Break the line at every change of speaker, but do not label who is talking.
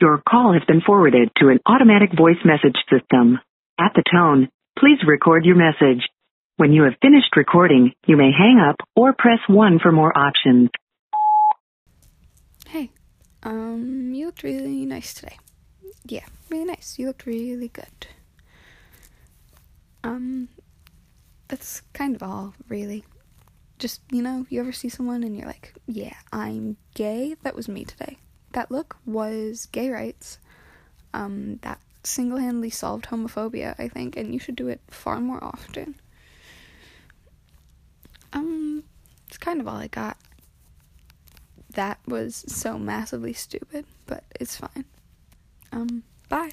Your call has been forwarded to an automatic voice message system. At the tone, please record your message. When you have finished recording, you may hang up or press 1 for more options.
Hey, um, you looked really nice today. Yeah, really nice. You looked really good. Um, that's kind of all, really. Just, you know, you ever see someone and you're like, yeah, I'm gay? That was me today. That look was gay rights. Um, that single handedly solved homophobia, I think, and you should do it far more often. Um, it's kind of all I got. That was so massively stupid, but it's fine. Um, bye.